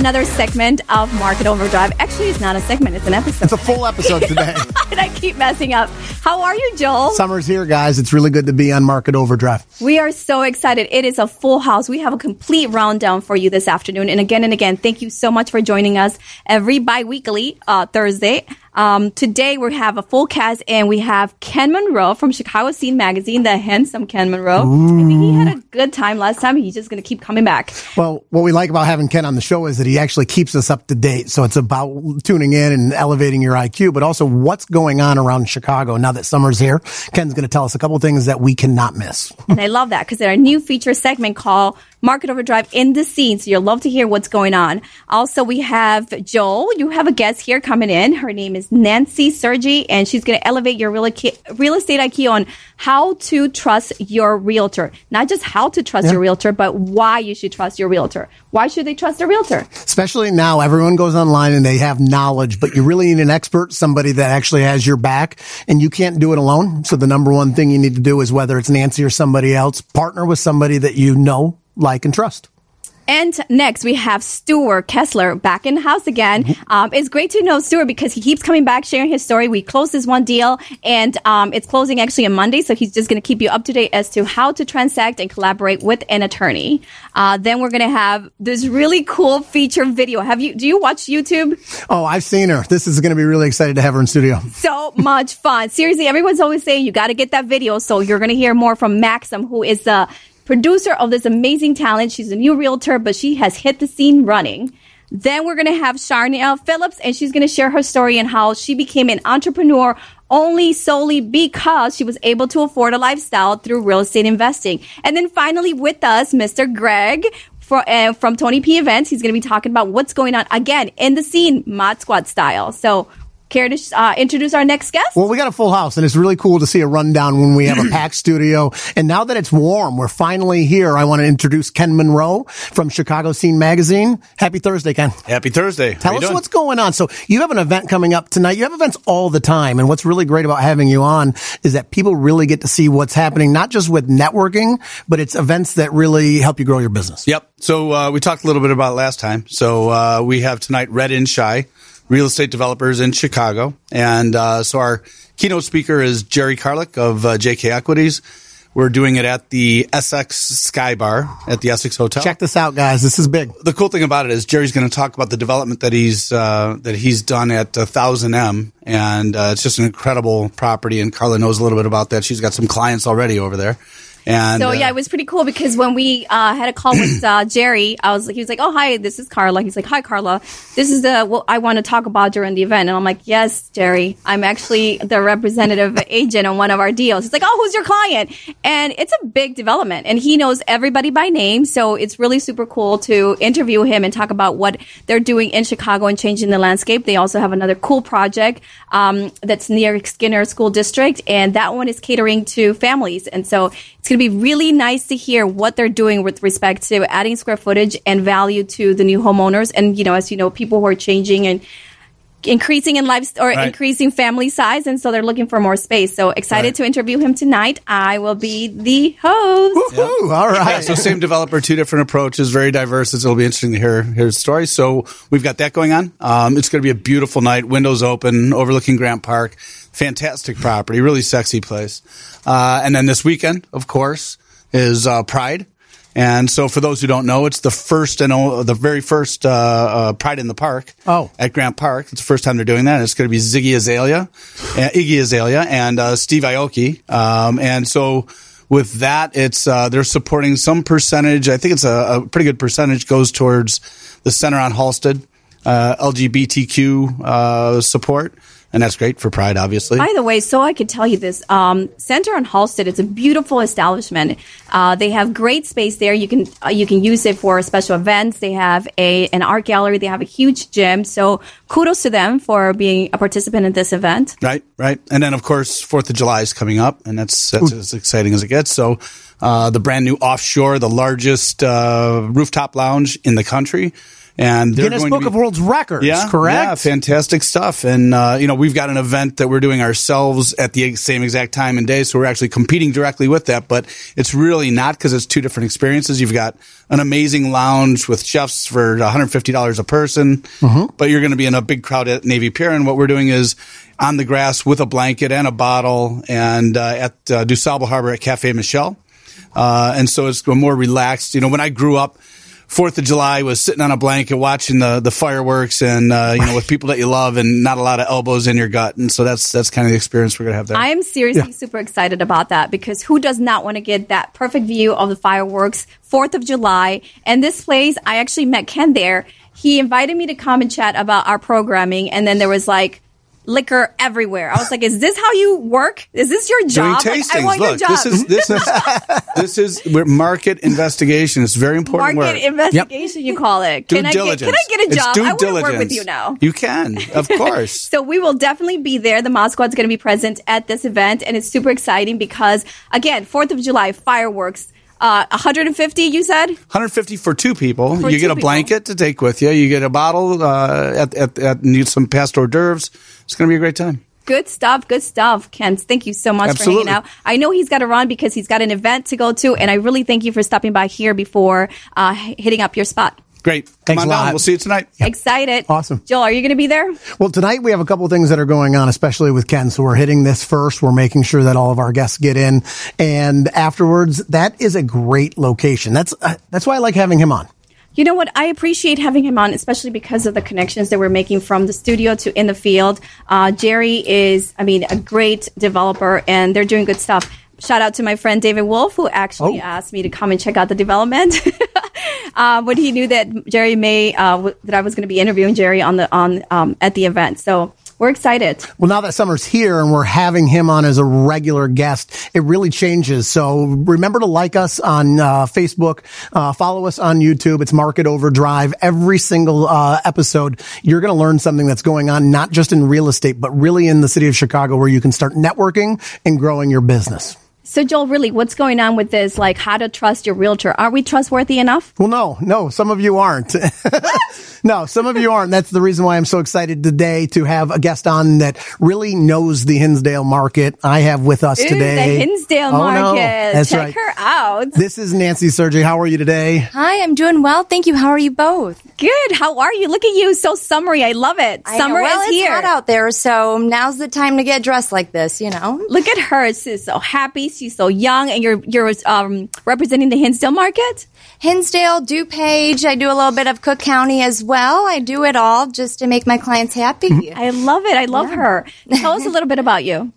Another segment of Market Overdrive. Actually, it's not a segment, it's an episode. It's a full episode today. and I keep messing up. How are you, Joel? Summer's here, guys. It's really good to be on Market Overdrive. We are so excited. It is a full house. We have a complete rundown for you this afternoon. And again and again, thank you so much for joining us every bi-weekly uh, Thursday. Um, today we have a full cast and we have Ken Monroe from Chicago Scene Magazine, the handsome Ken Monroe. I think he had a good time last time. He's just going to keep coming back. Well, what we like about having Ken on the show is that he actually keeps us up to date. So it's about tuning in and elevating your IQ, but also what's going on around Chicago now that summer's here. Ken's going to tell us a couple things that we cannot miss. And I love that because a new feature segment called Market Overdrive in the scene. So you'll love to hear what's going on. Also, we have Joel. You have a guest here coming in. Her name is Nancy Sergi, and she's going to elevate your real, real estate IQ on how to trust your realtor. Not just how to trust Yeah. your realtor, but why you should trust your realtor. Why should they trust a realtor? Especially now, everyone goes online and they have knowledge, but you really need an expert, somebody that actually has your back, and you can't do it alone. So the number one thing you need to do is whether it's Nancy or somebody else, partner with somebody that you know, like, and trust. And next, we have Stuart Kessler back in the house again. Um, it's great to know Stuart because he keeps coming back, sharing his story. We closed this one deal, and um, it's closing actually on Monday. So he's just going to keep you up to date as to how to transact and collaborate with an attorney. Uh, then we're going to have this really cool feature video. Have you? Do you watch YouTube? Oh, I've seen her. This is going to be really excited to have her in studio. so much fun. Seriously, everyone's always saying you got to get that video. So you're going to hear more from Maxim, who is the producer of this amazing talent. She's a new realtor, but she has hit the scene running. Then we're going to have Sharnelle Phillips, and she's going to share her story and how she became an entrepreneur only solely because she was able to afford a lifestyle through real estate investing. And then finally with us, Mr. Greg for, uh, from Tony P Events. He's going to be talking about what's going on again in the scene, Mod Squad style. So, care to uh, introduce our next guest? Well, we got a full house, and it's really cool to see a rundown when we have a packed studio. And now that it's warm, we're finally here. I want to introduce Ken Monroe from Chicago Scene Magazine. Happy Thursday, Ken. Happy Thursday. Tell us doing? what's going on. So you have an event coming up tonight. You have events all the time. And what's really great about having you on is that people really get to see what's happening, not just with networking, but it's events that really help you grow your business. Yep. So uh, we talked a little bit about it last time. So uh, we have tonight Red in Shy, real estate developers in Chicago, and uh, so our keynote speaker is Jerry Karlik of uh, JK Equities. We're doing it at the Essex Sky Bar at the Essex Hotel. Check this out, guys. This is big. the cool thing about it is Jerry's going to talk about the development that he's uh, that he's done at Thousand M, and uh, it's just an incredible property. And Carla knows a little bit about that. She's got some clients already over there. And So uh, yeah, it was pretty cool because when we uh, had a call with uh, Jerry, I was like, he was like, "Oh hi, this is Carla." He's like, "Hi Carla, this is the what I want to talk about during the event." And I'm like, "Yes, Jerry, I'm actually the representative agent on one of our deals." He's like, "Oh, who's your client?" And it's a big development, and he knows everybody by name, so it's really super cool to interview him and talk about what they're doing in Chicago and changing the landscape. They also have another cool project um, that's near Skinner School District, and that one is catering to families, and so it's going to be really nice to hear what they're doing with respect to adding square footage and value to the new homeowners. And, you know, as you know, people who are changing and increasing in life or Right. increasing family size. And so they're looking for more space. So excited Right. to interview him tonight. I will be the host. Woohoo! All right. Yeah, so same developer, two different approaches, very diverse. It'll be interesting to hear his story. So we've got that going on. Um, it's going to be a beautiful night, windows open, overlooking Grant Park. Fantastic property, really sexy place. Uh, and then this weekend, of course, is uh, Pride. And so, for those who don't know, it's the first and o- the very first uh, uh, Pride in the Park. Oh. at Grant Park. It's the first time they're doing that. And it's going to be Ziggy Azalea, uh, Iggy Azalea, and uh, Steve Aoki. Um, and so, with that, it's uh, they're supporting some percentage. I think it's a, a pretty good percentage goes towards the Center on Halsted uh, LGBTQ uh, support, and that's great for Pride, obviously. By the way, so I could tell you this, um, Center on Halsted, it's a beautiful establishment. Uh, they have great space there. You can uh, you can use it for special events. They have a an art gallery. They have a huge gym. So kudos to them for being a participant in this event. Right, right. And then, of course, Fourth of July is coming up, and that's that's as exciting as it gets. So, uh, the brand new offshore, the largest uh, rooftop lounge in the country, And Guinness Book be, of World's Records, yeah, correct? Yeah, fantastic stuff. And uh, you know, we've got an event that we're doing ourselves at the same exact time and day, so we're actually competing directly with that. But it's really not because it's two different experiences. You've got an amazing lounge with chefs for 150 dollars a person, Mm-hmm. but you're going to be in a big crowd at Navy Pier. And what we're doing is on the grass with a blanket and a bottle, and uh, at uh, DuSable Harbor at Cafe Michelle. Uh, and so it's more relaxed. You know, when I grew up, Fourth of July was sitting on a blanket watching the, the fireworks and, uh, you know, with people that you love and not a lot of elbows in your gut. And so that's, that's kind of the experience we're going to have there. I am seriously super excited about that because who does not want to get that perfect view of the fireworks, 4th of July? And this place, I actually met Ken there. He invited me to come and chat about our programming. And then there was like, liquor everywhere. I was like, "Is this how you work? Is this your Doing job? Like, tastings. I want your Look, job." this is this is this is we're market investigation. It's very important market work. investigation. You call it? Due Can I get diligence. Can I get a job? I want to work with you now. You can, of course. So we will definitely be there. The Mod Squad's going to be present at this event, and it's super exciting because, again, Fourth of July fireworks. Uh, 150, you said? 150 for two people. For you two get a people. blanket to take with you. You get a bottle uh, at, at, at need some past hors d'oeuvres. It's going to be a great time. Good stuff. Good stuff, Ken. Thank you so much Absolutely. for hanging out. I know he's got to run because he's got an event to go to, and I really thank you for stopping by here before uh, hitting up your spot. Great. Come Thanks on a lot. down. We'll see you tonight. Excited. Awesome. Joel, are you going to be there? Well, tonight we have a couple of things that are going on, especially with Ken. So we're hitting this first. We're making sure that all of our guests get in, and afterwards, that is a great location. That's uh, that's why I like having him on. You know what? I appreciate having him on, especially because of the connections that we're making from the studio to in the field. Uh, Jerry is, I mean, a great developer, and they're doing good stuff. Shout out to my friend David Wolf, who actually Oh. asked me to come and check out the development uh, when he knew that Jerry May uh, w- that I was going to be interviewing Jerry on the on um, at the event. So we're excited. Well, now that summer's here and we're having him on as a regular guest, it really changes. So remember to like us on uh, Facebook, uh, follow us on YouTube. It's Market Overdrive. Every single uh, episode, you're going to learn something that's going on, not just in real estate, but really in the city of Chicago, where you can start networking and growing your business. So Joel, really, what's going on with this? Like, how to trust your realtor? Are we trustworthy enough? Well, no, no, some of you aren't. no, some of you aren't. That's the reason why I'm so excited today to have a guest on that really knows the Hinsdale market. I have with us Ooh, today. the Hinsdale Oh, no. market. That's Check right. her out. This is Nancy Sergi. How are you today? Hi, I'm doing well. Thank you. How are you both? Good. How are you? Look at you, so summery. I love it. I know. Summer well, is it's here. hot out there, so now's the time to get dressed like this. You know. Look at her. She's so happy. She's so young, and you're you're um, representing the Hinsdale market. Hinsdale, DuPage. I do a little bit of Cook County as well. I do it all just to make my clients happy. I love it. I love her. Tell us a little bit about you.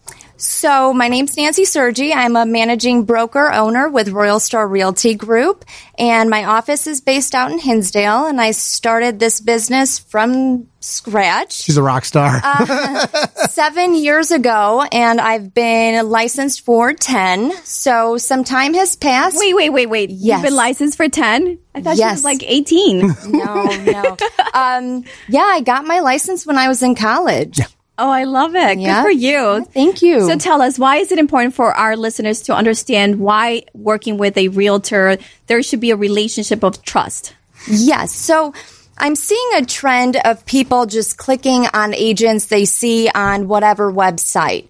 So, my name's Nancy Sergi. I'm a managing broker owner with Royal Star Realty Group, and my office is based out in Hinsdale. And I started this business from scratch She's a rock star. seven years ago, and I've been licensed for 10. So, some time has passed. Wait, wait, wait, wait. You've Yes. been licensed for ten. I thought she was like eighteen. No, no. um, yeah, I got my license when I was in college. Oh, I love it. Yeah. Good for you. Thank you. So tell us, why is it important for our listeners to understand why working with a realtor there should be a relationship of trust? Yes. So I'm seeing a trend of people just clicking on agents they see on whatever website.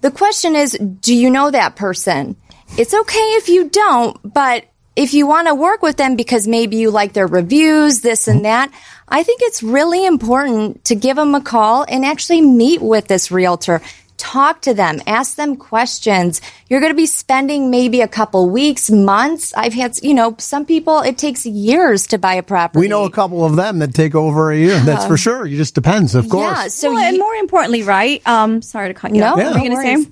The question is, do you know that person? It's okay if you don't, but if you want to work with them because maybe you like their reviews, this and that, I think it's really important to give them a call and actually meet with this realtor. Talk to them, ask them questions. You're going to be spending maybe a couple weeks, months. I've had, you know, some people, it takes years to buy a property. we know a couple of them that take over a year. That's for sure. It just depends, of course. Yeah, so well, and more importantly, right? Um, sorry to cut you No, off. What no were you going to say?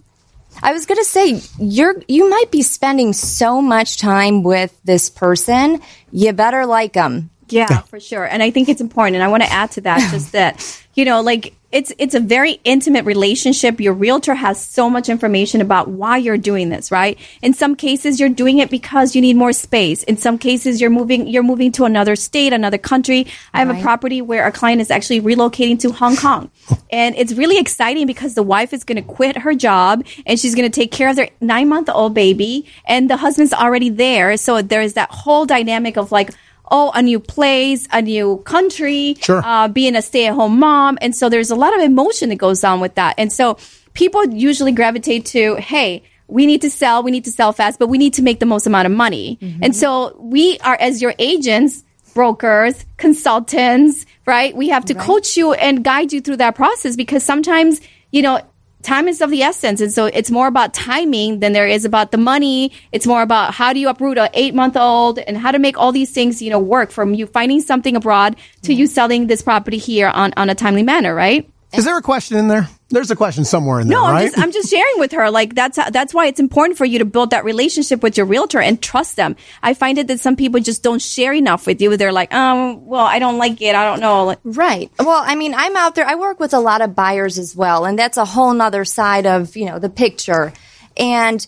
I was going to say you're you might be spending so much time with this person. You better like them. Yeah, for sure. And I think it's important. And I want to add to that just that, you know, like it's it's a very intimate relationship. Your realtor has so much information about why you're doing this, right? In some cases you're doing it because you need more space. In some cases you're moving you're moving to another state, another country. I have a property where a client is actually relocating to Hong Kong. And it's really exciting because the wife is going to quit her job and she's going to take care of their 9-month-old baby and the husband's already there. So there's that whole dynamic of like oh, a new place, a new country, Sure. uh, being a stay at home mom. And so there's a lot of emotion that goes on with that. And so people usually gravitate to, hey, we need to sell, we need to sell fast, but we need to make the most amount of money. And so we are, as your agents, brokers, consultants, right? We have to coach you and guide you through that process because sometimes, you know, time is of the essence. And so it's more about timing than there is about the money. It's more about how do you uproot an eight month old and how to make all these things, you know, work from you finding something abroad to you selling this property here on, on a timely manner, right? Is there a question in there? There's a question somewhere in there, No, I'm right? just I'm just sharing with her. Like that's how, that's why it's important for you to build that relationship with your realtor and trust them. I find it that some people just don't share enough with you. They're like, um, well, I don't like it. I don't know. Like, Right. Well, I mean, I'm out there. I work with a lot of buyers as well, and that's a whole nother side of you know the picture. And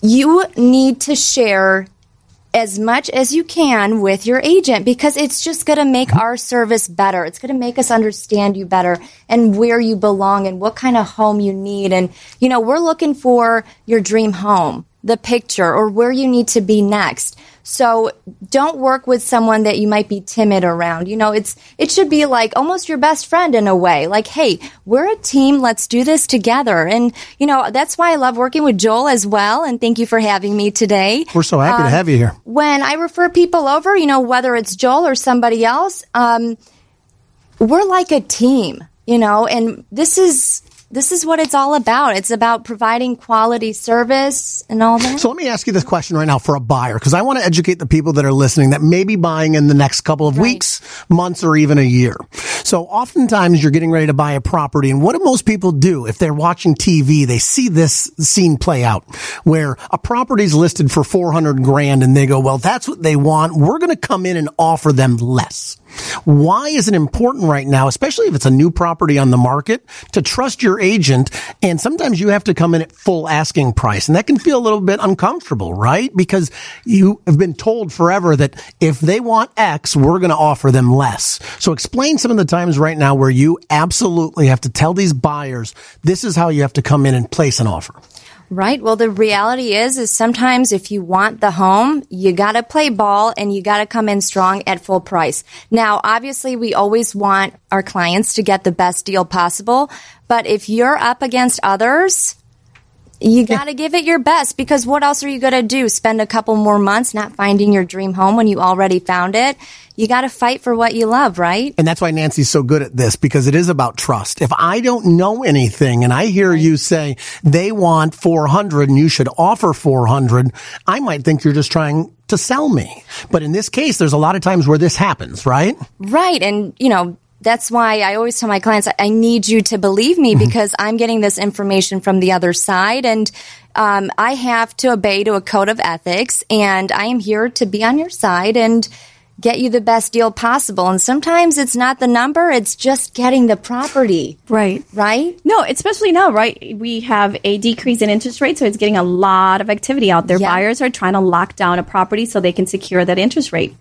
you need to share as much as you can with your agent because it's just going to make our service better. It's going to make us understand you better and where you belong and what kind of home you need. And, you know, we're looking for your dream home, the picture, or where you need to be next. So don't work with someone that you might be timid around. You know, it's it should be like almost your best friend in a way. Like, hey, we're a team, let's do this together. And you know, that's why I love working with Joel as well. And thank you for having me today. We're so happy to have you here. When I refer people over, you know, whether it's Joel or somebody else, um, we're like a team, you know, and this is this is what it's all about. It's about providing quality service and all that. So let me ask you this question right now for a buyer, because I want to educate the people that are listening that may be buying in the next couple of weeks, months, or even a year. So oftentimes you're getting ready to buy a property, and what do most people do if they're watching TV? They see this scene play out where a property's listed for 400 grand and they go, well, that's what they want. We're going to come in and offer them less. Why is it important right now, especially if it's a new property on the market, to trust your agent? And sometimes you have to come in at full asking price. And that can feel a little bit uncomfortable, right? Because you have been told forever that if they want X, we're going to offer them less. So explain some of the times right now where you absolutely have to tell these buyers, this is how you have to come in and place an offer. Right. Well, the reality is, is sometimes if you want the home, you got to play ball and you got to come in strong at full price. Now, obviously, we always want our clients to get the best deal possible. But if you're up against others, you got to give it your best because what else are you going to do? Spend a couple more months not finding your dream home when you already found it? You got to fight for what you love, right? And that's why Nancy's so good at this because it is about trust. If I don't know anything and I hear you say they want 400 and you should offer 400, I might think you're just trying to sell me. But in this case, there's a lot of times where this happens, right? Right. And, you know, that's why I always tell my clients, I- need you to believe me because I'm getting this information from the other side and um, I have to obey to a code of ethics and I am here to be on your side and get you the best deal possible. And sometimes it's not the number, it's just getting the property, right. right? No, especially now, right? We have a decrease in interest rates, so it's getting a lot of activity out there. Yeah. Buyers are trying to lock down a property so they can secure that interest rate.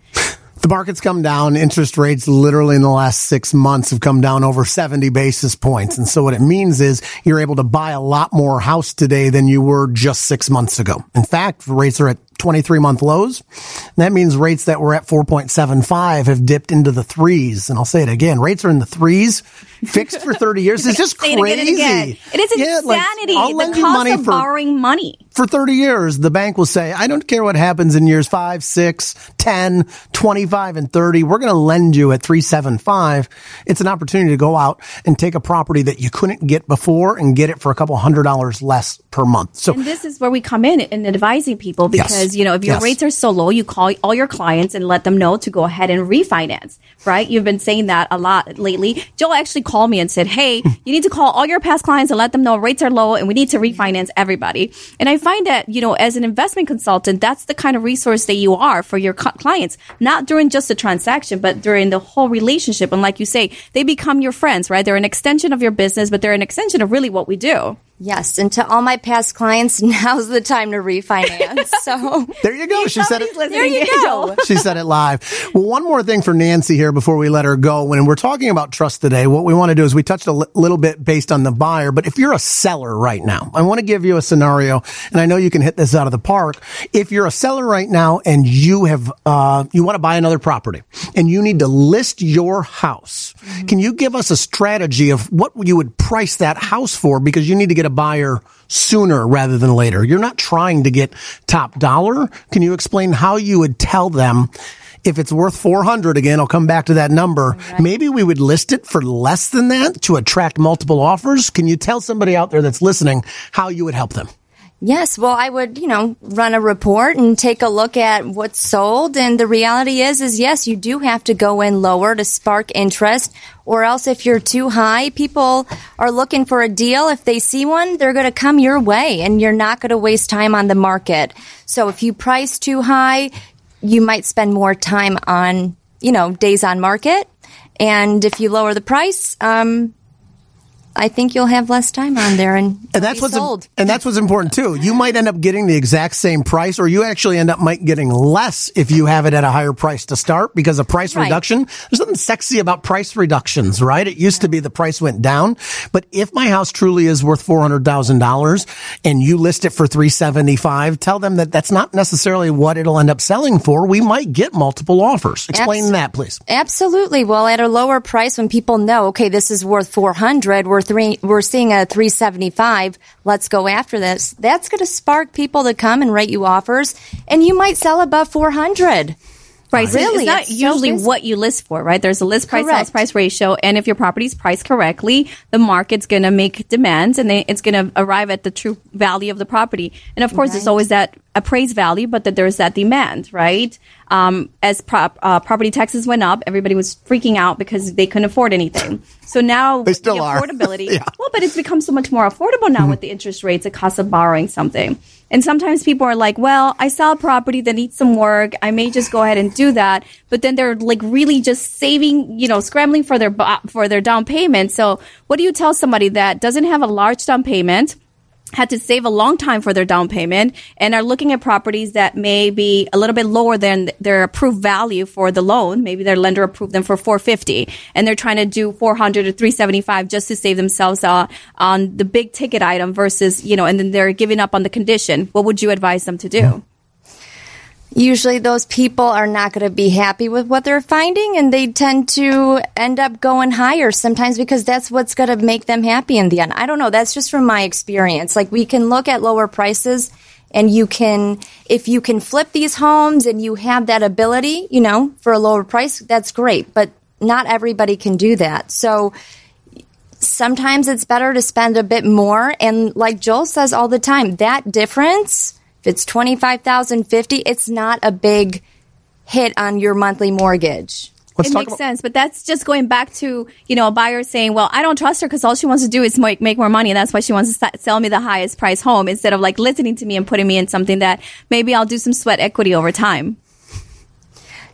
The market's come down. Interest rates literally in the last six months have come down over 70 basis points. And so what it means is you're able to buy a lot more house today than you were just six months ago. In fact, rates are at 23 month lows. That means rates that were at 4.75 have dipped into the threes. And I'll say it again. Rates are in the threes, fixed for 30 years. It's just Say it crazy. again and. It is Yeah, like, insanity. I'll the lend cost you money of for borrowing money. for 30 years, the bank will say, I don't care what happens in years 5, 6, 10, 25, and 30. We're going to lend you at 375. It's an opportunity to go out and take a property that you couldn't get before and get it for a couple hundred dollars less per month. So And this is where we come in in advising people Yes. because, you know, if your Yes. rates are so low, you call all your clients and let them know to go ahead and refinance, right? You've been saying that a lot lately. Joel actually called me and said, Hey, you need to call all your past clients and let them know rates are low and we need to refinance everybody. And I find that, you know, as an investment consultant, that's the kind of resource that you are for your clients, not during just the transaction, but during the whole relationship. And like you say, they become your friends, right? They're an extension of your business, but they're an extension of really what we do. Yes, and to all my past clients, now's the time to refinance. So There you go. She said it. There you listening, go. She said it live. Well, one more thing for Nancy here before we let her go. When we're talking about trust today, what we want to do is we touched a little bit based on the buyer, but if you're a seller right now, I want to give you a scenario, and I know you can hit this out of the park. If you're a seller right now and you have, uh, you want to buy another property and you need to list your house, can you give us a strategy of what you would price that house for? Because you need to get a buyer sooner rather than later. You're not trying to get top dollar. Can you explain how you would tell them if it's worth 400 again, I'll come back to that number. Maybe we would list it for less than that to attract multiple offers. Can you tell somebody out there that's listening how you would help them? Yes, well, I would, you know, run a report and take a look at what's sold. And the reality is, is yes, you do have to go in lower to spark interest, or else if you're too high, people are looking for a deal. If they see one, they're going to come your way, and you're not going to waste time on the market. So if you price too high, you might spend more time on, you know, days on market. And if you lower the price, um, I think you'll have less time on there and, And that's what's sold. and that's what's important too. You might end up getting the exact same price, or you actually end up might getting less if you have it at a higher price to start because a price Right. reduction. There's nothing sexy about price reductions, right? It used to be the price went down, but if my house truly is worth four hundred thousand dollars and you list it for three seventy five, tell them that that's not necessarily what it'll end up selling for. We might get multiple offers. Explain that, please. Absolutely. Well, at a lower price, when people know, okay, this is worth 400, we're three, we're seeing a 375. Let's go after this. That's going to spark people to come and write you offers and you might sell above 400. Right. So it's not usually what you list for, right? There's a list price, Correct. sales price ratio. And if your property's priced correctly, the market's going to make demands and they, it's going to arrive at the true value of the property. And of course, there's always that appraised value, but that there's that demand, right? Um, as prop, uh, property taxes went up, everybody was freaking out because they couldn't afford anything. So now They still the are. affordability, Yeah. well, but it's become so much more affordable now with the interest rates, the cost of borrowing something. And sometimes people are like, well, I saw a property that needs some work. I may just go ahead and do that. But then they're like really just saving, you know, scrambling for their, for their down payment. So what do you tell somebody that doesn't have a large down payment? Had to save a long time for their down payment and are looking at properties that may be a little bit lower than their approved value for the loan. Maybe their lender approved them for 450 and they're trying to do 400 or 375 just to save themselves uh, on the big ticket item versus, you know, and then they're giving up on the condition. What would you advise them to do? Usually those people are not going to be happy with what they're finding and they tend to end up going higher sometimes because that's what's going to make them happy in the end. I don't know. That's just from my experience. Like we can look at lower prices and you can, if you can flip these homes and you have that ability, you know, for a lower price, that's great. But not everybody can do that. So sometimes it's better to spend a bit more. And like Joel says all the time, that difference, if it's 25,000, 50, it's not a big hit on your monthly mortgage. Let's it makes about- sense, but that's just going back to you know a buyer saying, "Well, I don't trust her because all she wants to do is make, make more money, and that's why she wants to s- sell me the highest price home instead of like listening to me and putting me in something that maybe I'll do some sweat equity over time."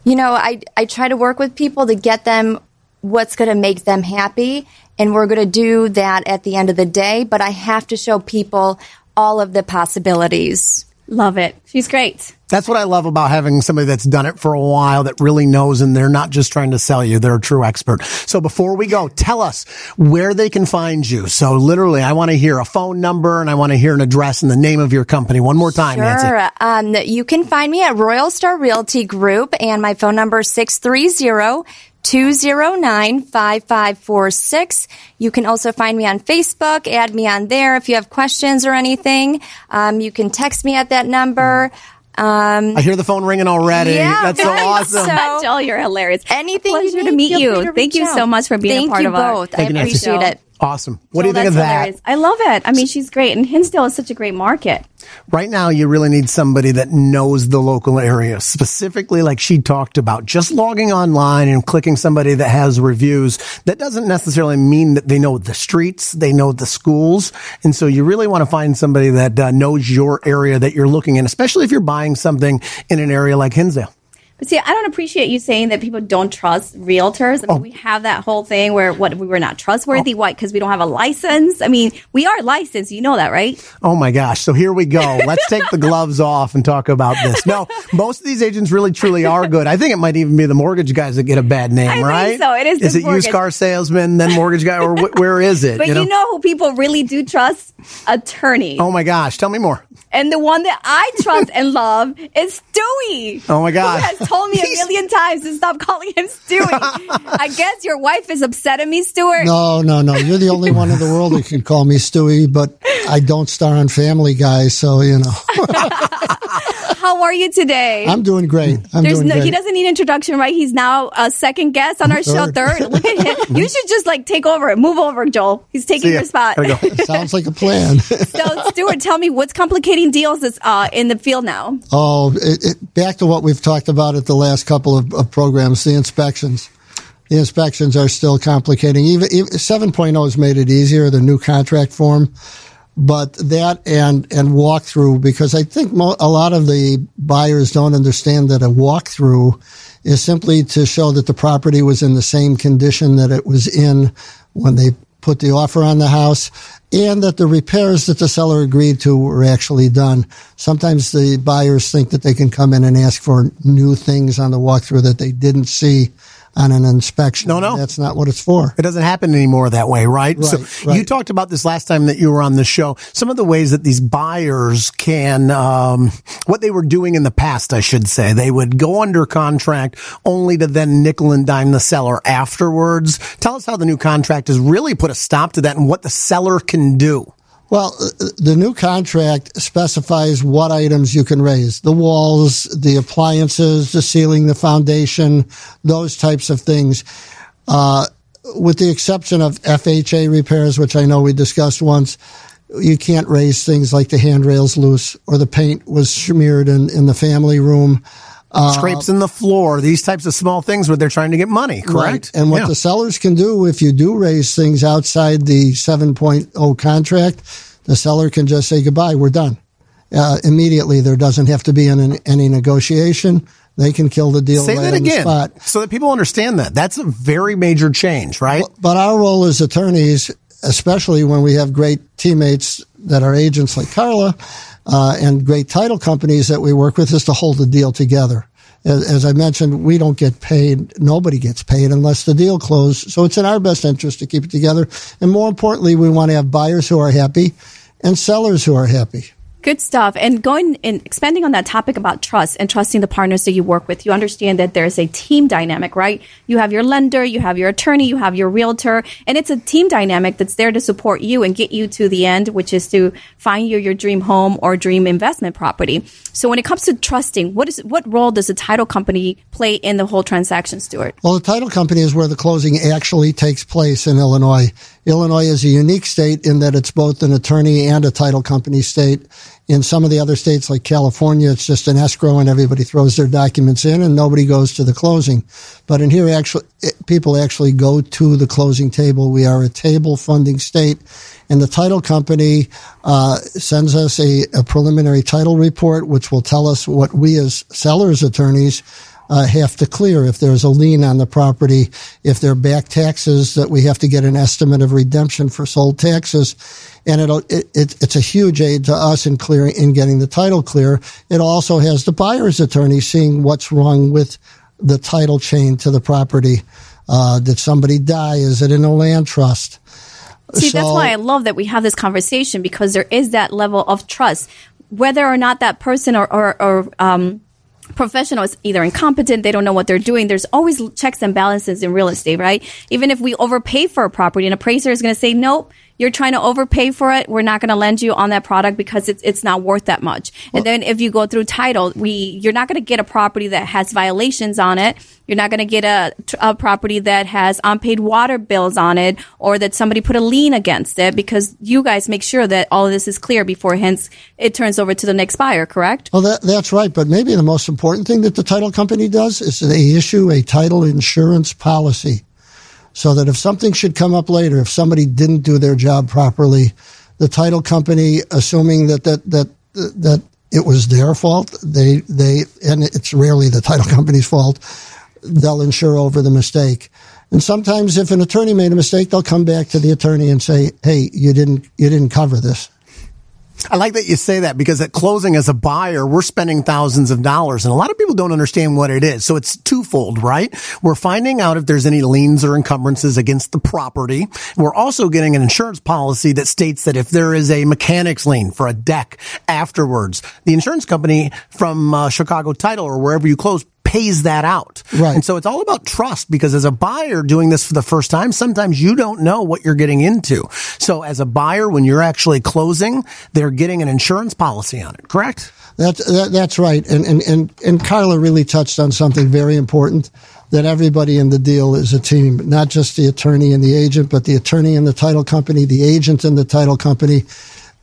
You know, I, I try to work with people to get them what's going to make them happy. And we're going to do that at the end of the day, but I have to show people all of the possibilities. Love it. She's great. That's what I love about having somebody that's done it for a while that really knows and they're not just trying to sell you. They're a true expert. So before we go, tell us where they can find you. So literally, I want to hear a phone number and I want to hear an address and the name of your company. One more time, Nancy. Sure. Um, you can find me at Royal Star Realty Group, and my phone number is 630 209 5546. You can also find me on Facebook, add me on there if you have questions or anything. Um, you can text me at that number. Um, I hear the phone ringing already. Yeah, that's so awesome. So- Joel, you're hilarious. anything you Pleasure need, to meet you. to Thank reach you so much for being a Thank part you of our- both. Thank I you, Nancy. appreciate it. Awesome. What do you think of that? hilarious. I love it. I mean, she's great, and Hinsdale is such a great market. Right now, you really need somebody that knows the local area, specifically like she talked about. Just logging online and clicking somebody that has reviews, that doesn't necessarily mean that they know the streets, they know the schools. And so you really want to find somebody that uh, knows your area that you're looking in, especially if you're buying something in an area like Hinsdale. But see, I don't appreciate you saying that people don't trust realtors. I mean, Oh. we have that whole thing where what we were not trustworthy. Oh. Why? Because we don't have a license. I mean, we are licensed. You know that, right? Oh my gosh. So here we go. Let's take the gloves off and talk about this. No, most of these agents really truly are good. I think it might even be the mortgage guys that get a bad name, I think right? so. It is Is it mortgage. used car salesman, then mortgage guy, or wh- where is it? But you know? who people really do trust? Attorney. Oh my gosh. Tell me more. And the one that I trust and love is Stewie. Oh my God. Who has told me a million times to stop calling him Stewie. I guess your wife is upset at me, Stuart. No, no, no. You're the only one in the world that can call me Stewie, but I don't star on Family Guy, so you know. How are you today? I'm doing great. I'm There's doing no, great. he doesn't need introduction, right? He's now a second guest on our show. Third. Third. Look at him. You should just like take over, move over, Joel. He's taking your spot. Sounds like a plan. so, Stuart, tell me what's complicating deals uh, in the field now. Oh, it, it, back to what we've talked about at the last couple of, of programs, the inspections. The inspections are still complicating. Even, even 7.0 has made it easier, the new contract form. But that and, and walkthrough, because I think mo- a lot of the buyers don't understand that a walkthrough is simply to show that the property was in the same condition that it was in when they put the offer on the house and that the repairs that the seller agreed to were actually done. Sometimes the buyers think that they can come in and ask for new things on the walkthrough that they didn't see on an inspection. No, no. That's not what it's for. It doesn't happen anymore that way, right? Right, so right. you talked about this last time that you were on the show. Some of the ways that these buyers can, um, what they were doing in the past, I should say, they would go under contract only to then nickel and dime the seller afterwards. Tell us how the new contract has really put a stop to that and what the seller can do. Well, uh, the new contract specifies what items you can raise. The walls, the appliances, the ceiling, the foundation, those types of things. Uh, with the exception of FHA repairs, which I know we discussed once, you can't raise things like the handrails loose or the paint was smeared in, in the family room. Scrapes in the floor, these types of small things where they're trying to get money, correct? Right. And what Yeah. the sellers can do if you do raise things outside the 7.0 contract, the seller can just say goodbye. We're done. Uh, immediately. There doesn't have to be any, any negotiation. They can kill the deal Say right that again so that people understand that. That's a very major change, right? But our role as attorneys, especially when we have great teammates that are agents like Carla uh, and great title companies that we work with, is to hold the deal together. As, as I mentioned, we don't get paid. Nobody gets paid unless the deal closes. So it's in our best interest to keep it together. And more importantly, we want to have buyers who are happy and sellers who are happy. Good stuff. And going and expanding on that topic about trust and trusting the partners that you work with, you understand that there's a team dynamic, right? You have your lender, you have your attorney, you have your realtor, and it's a team dynamic that's there to support you and get you to the end, which is to find you your dream home or dream investment property. So when it comes to trusting, what is what role does the title company play in the whole transaction, Stuart? Well, the title company is where the closing actually takes place in Illinois. Illinois is a unique state in that it's both an attorney and a title company state. In some of the other states like California, it's just an escrow and everybody throws their documents in and nobody goes to the closing. But in here, actually, people actually go to the closing table. We are a table funding state and the title company uh, sends us a, a preliminary title report, which will tell us what we as sellers attorneys uh, have to clear if there's a lien on the property, if there are back taxes that we have to get an estimate of redemption for sold taxes, and it'll it, it, it's a huge aid to us in clearing in getting the title clear. It also has the buyer's attorney seeing what's wrong with the title chain to the property. Uh, did somebody die? Is it in a land trust? See, that's why I love that we have this conversation because there is that level of trust, whether or not that person or, or, or um, professional is either incompetent, they don't know what they're doing. There's always checks and balances in real estate, right? Even if we overpay for a property, an appraiser is going to say, nope, you're trying to overpay for it. We're not going to lend you on that product because it's, it's not worth that much. and then if you go through title, we, you're not going to get a property that has violations on it. You're not going to get a, a property that has unpaid water bills on it or that somebody put a lien against it because you guys make sure that all of this is clear before hence it turns over to the next buyer, correct? Well, that, that's right. But maybe the most important thing that the title company does is they issue a title insurance policy so that if something should come up later, if somebody didn't do their job properly, the title company, assuming that, that, that, that it was their fault. They, they, and it's rarely the title company's fault. They'll insure over the mistake. And sometimes if an attorney made a mistake, they'll come back to the attorney and say, Hey, you didn't, you didn't cover this. I like that you say that because at closing as a buyer, we're spending thousands of dollars and a lot of people don't understand what it is. So it's twofold, right? We're finding out if there's any liens or encumbrances against the property. We're also getting an insurance policy that states that if there is a mechanic's lien for a deck afterwards, the insurance company from uh, Chicago Title or wherever you close pays that out. Right. And so it's all about trust because as a buyer doing this for the first time, sometimes you don't know what you're getting into. So as a buyer, when you're actually closing, they're getting an insurance policy on it, correct? That's, that, that's right. And, and, and, and Carla really touched on something very important that everybody in the deal is a team, not just the attorney and the agent, but the attorney and the title company, the agent and the title company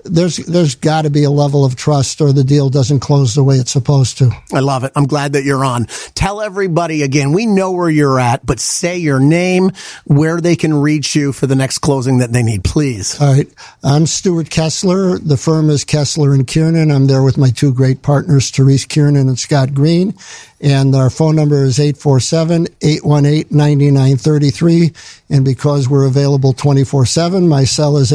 there's there's got to be a level of trust or the deal doesn't close the way it's supposed to. I love it. I'm glad that you're on. Tell everybody again, we know where you're at, but say your name, where they can reach you for the next closing that they need, please. All right. I'm Stuart Kessler. The firm is Kessler and Kiernan. I'm there with my two great partners, Therese Kiernan and Scott Green. And our phone number is 847-818-9933. And because we're available 24-7, my cell is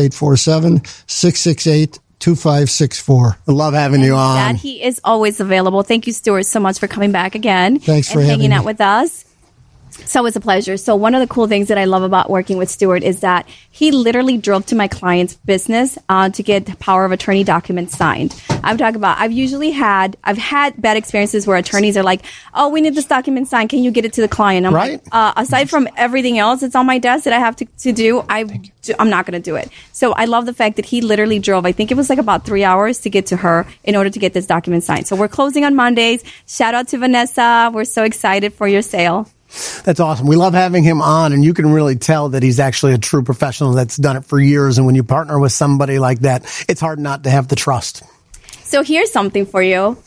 847-668 2564. I love having you on. That he is always available. Thank you, Stuart, so much for coming back again. Thanks for and having hanging out with us. So it's a pleasure. So one of the cool things that I love about working with Stuart is that he literally drove to my client's business uh, to get the power of attorney documents signed. I'm talking about. I've usually had I've had bad experiences where attorneys are like, "Oh, we need this document signed. Can you get it to the client?" I'm Right. like, uh, aside from everything else that's on my desk that I have to, to do, I I'm not going to do it. So I love the fact that he literally drove. I think it was like about three hours to get to her in order to get this document signed. So we're closing on Mondays. Shout out to Vanessa. We're so excited for your sale. That's awesome. We love having him on, and you can really tell that he's actually a true professional that's done it for years. And when you partner with somebody like that, it's hard not to have the trust. So here's something for you.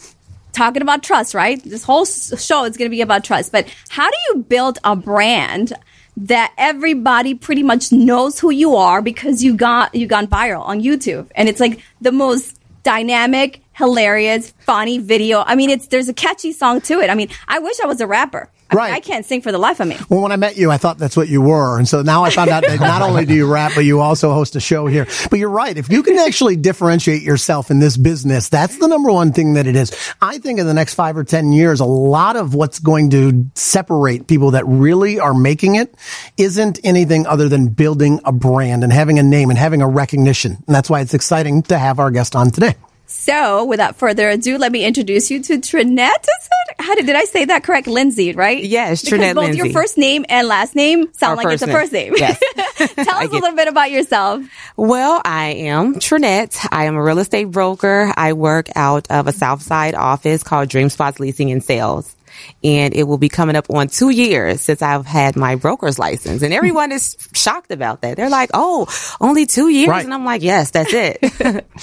Talking about trust, right? This whole show is going to be about trust. But how do you build a brand that everybody pretty much knows who you are because you got you gone viral on YouTube, and it's like the most dynamic, hilarious, funny video. I mean, it's there's a catchy song to it. I mean, I wish I was a rapper. I mean, Right. I can't sing for the life of me. Well, when I met you, I thought that's what you were. And so now I found out that not only do you rap, but you also host a show here. But you're right. If you can actually differentiate yourself in this business, that's the number one thing that it is. I think in the next five or 10 years, a lot of what's going to separate people that really are making it isn't anything other than building a brand and having a name and having a recognition. And that's why it's exciting to have our guest on today. So, without further ado, let me introduce you to Trinette. Is it? How did, did I say that correct? Lindsay, right? Yes, because Trinette both your first name and last name sound Our like it's a first first name. name. Yes. Tell us a little bit about yourself. Well, I am Trinette. I am a real estate broker. I work out of a Southside office called Dream Spots Leasing and Sales. And it will be coming up on two years since I've had my broker's license. And everyone is shocked about that. They're like, oh, only two years? Right. And I'm like, yes, that's it.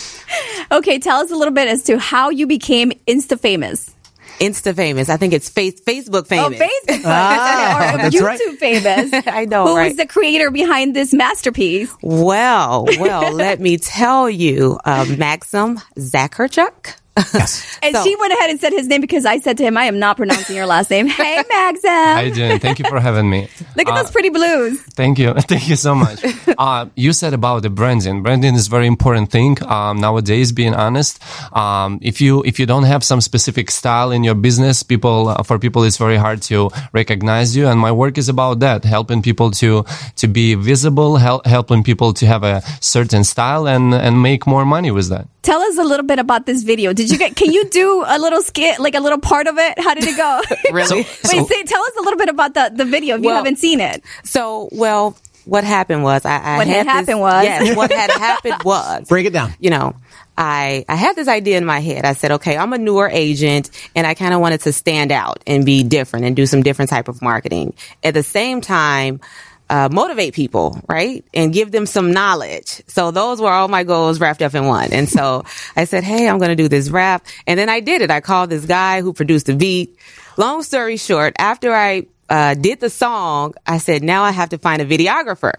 Okay, tell us a little bit as to how you became Insta famous. Insta famous. I think it's face, Facebook famous. Oh, Facebook, Ah, or YouTube right. famous. I know, Who right? is the creator behind this masterpiece? Well, well, let me tell you, uh, Maxim Zakarchuk. And So- she went ahead and said his name because I said to him, "I am not pronouncing your last name." Hey, Maxim. How you doing? Thank you for having me. Look at those pretty blues. Thank you. Thank you so much. Uh, you said about the branding. Branding is a very important thing um, nowadays. Being honest, um, if you if you don't have some specific style in your business, people uh, for people it's very hard to recognize you. And my work is about that, helping people to to be visible, hel- helping people to have a certain style and and make more money with that. Tell us a little bit about this video. Did you get? Can you do a little skit, like a little part of it? How did it go? Really? Wait, say, tell us a little bit about the, the video if you haven't seen it. So, well, what happened was I, I What had had this- happened was? yes, what had happened was Break it down. You know, I I had this idea in my head. I said, okay, I'm a newer agent, and I kind of wanted to stand out and be different and do some different type of marketing. At the same time. Uh, motivate people, right? And give them some knowledge. So those were all my goals wrapped up in one. And so I said, Hey, I'm going to do this rap. And then I did it. I called this guy who produced the beat. Long story short, after I uh, did the song, I said, now I have to find a videographer.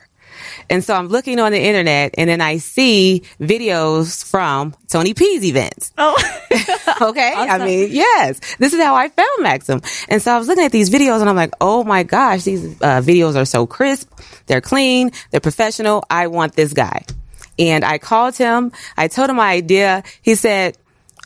And so I'm looking on the internet and then I see videos from Tony P's events. Oh, okay. I mean, yes, this is how I found Maxim. And so I was looking at these videos and I'm like, oh my gosh, these uh, videos are so crisp. They're clean. They're professional. I want this guy. And I called him. I told him my idea. He said,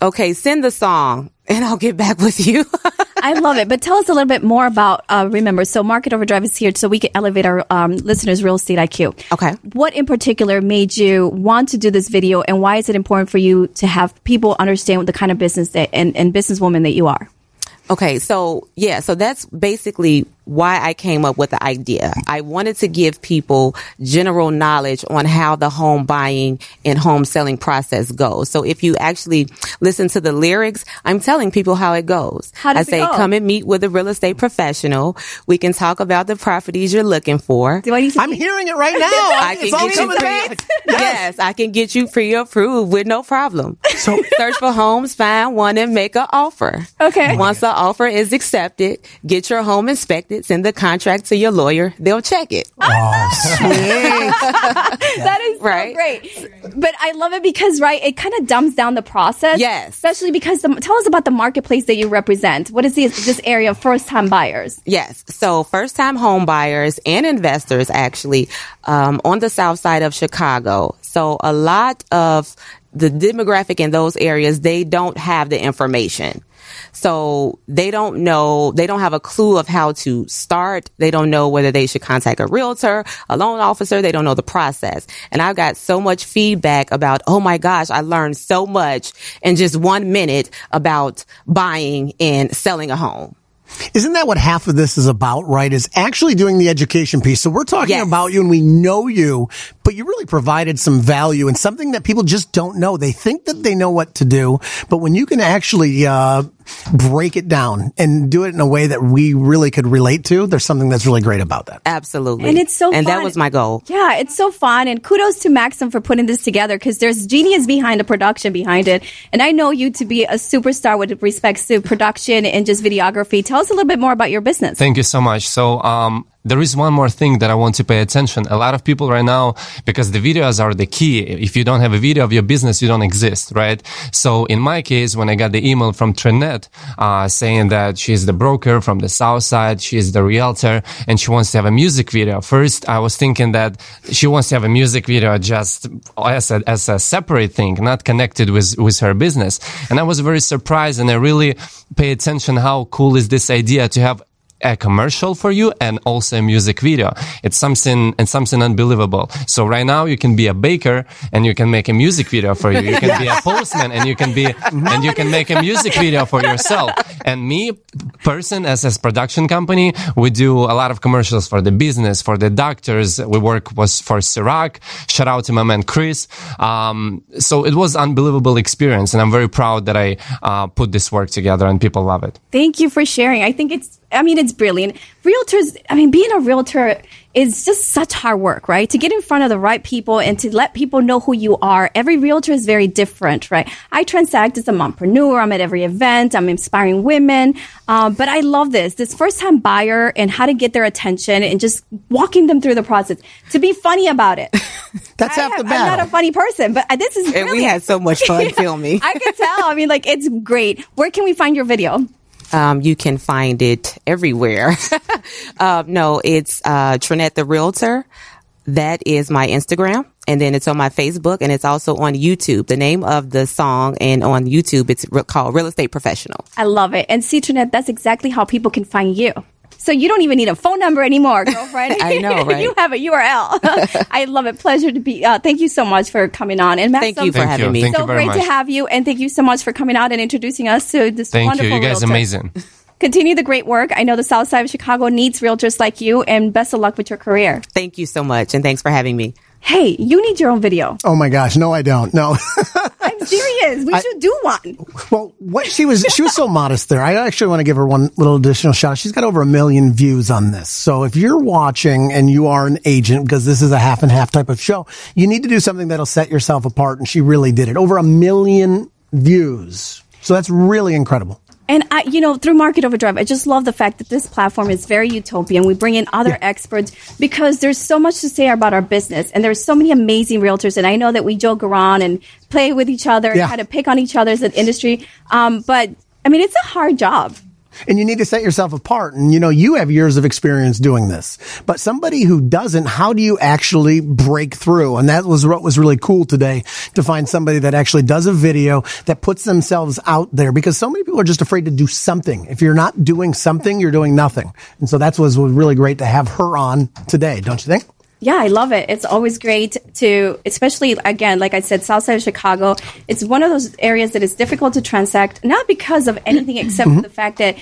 okay, send the song and I'll get back with you. I love it. But tell us a little bit more about, uh, remember, so Market Overdrive is here so we can elevate our um, listeners' real estate IQ. Okay. What in particular made you want to do this video and why is it important for you to have people understand the kind of business that, and, and businesswoman that you are? Okay, so yeah, so that's basically why I came up with the idea. I wanted to give people general knowledge on how the home buying and home selling process goes. So if you actually listen to the lyrics, I'm telling people how it goes. How does I it say, go? come and meet with a real estate professional. We can talk about the properties you're looking for. Do I need to I'm hearing it right now. I it's can get you pre- back. yes, I can get you pre-approved with no problem. So search for homes, find one, and make an offer. Okay. Once the offer is accepted, get your home inspected, send the contract to your lawyer. They'll check it. that is Right. so great. But I love it because, right, it kind of dumbs down the process. Yes. Especially because, the, tell us about the marketplace that you represent. What is this, this area of first time buyers? Yes. So first time home buyers and investors actually um, on the south side of Chicago. So a lot of the demographic in those areas, they don't have the information. So they don't know, they don't have a clue of how to start. They don't know whether they should contact a realtor, a loan officer. They don't know the process. And I've got so much feedback about, oh my gosh, I learned so much in just one minute about buying and selling a home. Isn't that what half of this is about, right? Is actually doing the education piece. So we're talking Yes. about you and we know you, but you really provided some value and something that people just don't know. They think that they know what to do, but when you can actually, uh, break it down and do it in a way that we really could relate to, there's something that's really great about that. Absolutely. And it's so And fun. that was my goal. Yeah, it's so fun. And kudos to Maxim for putting this together because there's genius behind the production behind it. And I know you to be a superstar with respects to production and just videography. Tell us a little bit more about your business. Thank you so much. So, um, there is one more thing that I want to pay attention. A lot of people right now, because the videos are the key. If you don't have a video of your business, you don't exist, right? So in my case, when I got the email from Trinette, uh, saying that she's the broker from the south side, she's the realtor, and she wants to have a music video. First, I was thinking that she wants to have a music video just as a, as a separate thing, not connected with, with her business. And I was very surprised and I really pay attention how cool is this idea to have a commercial for you and also a music video. It's something and something unbelievable. So right now you can be a baker and you can make a music video for you. You can be a postman and you can be and you can make a music video for yourself. And me, person as a production company, we do a lot of commercials for the business, for the doctors. We work was for Sirac. Shout out to my man Chris. Um, so it was unbelievable experience, and I'm very proud that I uh, put this work together and people love it. Thank you for sharing. I think it's, I mean, it's brilliant. Realtors, I mean, being a realtor is just such hard work, right? To get in front of the right people and to let people know who you are. Every realtor is very different, right? I transact as a mompreneur. I'm at every event. I'm inspiring women. Um, but I love this, this first time buyer and how to get their attention and just walking them through the process to be funny about it. That's I half the have- I'm not a funny person, but this is And we had so much fun filming. I can tell. I mean, like, it's great. Where can we find your video? Um, you can find it everywhere. um, no, it's uh, Trinette the Realtor. That is my Instagram. And then it's on my Facebook and it's also on YouTube. The name of the song and on YouTube, it's re- called Real Estate Professional. I love it. And see, Trinette, that's exactly how people can find you. So you don't even need a phone number anymore, girlfriend. I know, right? you have a URL. I love it. Pleasure to be. Uh, thank you so much for coming on. And Thank Maxim, you for Thank having you. me. Thank so you very great to have you, and thank you so much for coming out and introducing us to this Thank wonderful you. You guys realtor. amazing. Continue the great work. I know the South Side of Chicago needs realtors like you, and best of luck with your career. Thank you so much. And thanks for having me. Hey, you need your own video. Oh my gosh. No, I don't. No. Serious. We should do one. Well, what she was, she was so modest there. I actually want to give her one little additional shout. She's got over a million views on this. So if you're watching and you are an agent, because this is a half and half type of show, you need to do something that'll set yourself apart. And she really did it. Over a million views. So that's really incredible. And I, you know, through Market Overdrive, I just love the fact that this platform is very utopian. We bring in other experts because there's so much to say about our business, and there's so many amazing realtors. And I know that we joke around and play with each other, Yeah. and kind of pick on each other as an industry. Um, but I mean, it's a hard job. and you need to set yourself apart. And you know, you have years of experience doing this, but somebody who doesn't, how do you actually break through? And that was what was really cool today to find somebody that actually does a video that puts themselves out there because so many people are just afraid to do something. If you're not doing something, you're doing nothing. And so that's was was really great to have her on today, don't you think? Yeah, I love it. It's always great to, especially again, like I said, South Side of Chicago. It's one of those areas that is difficult to transact, not because of anything except for the fact that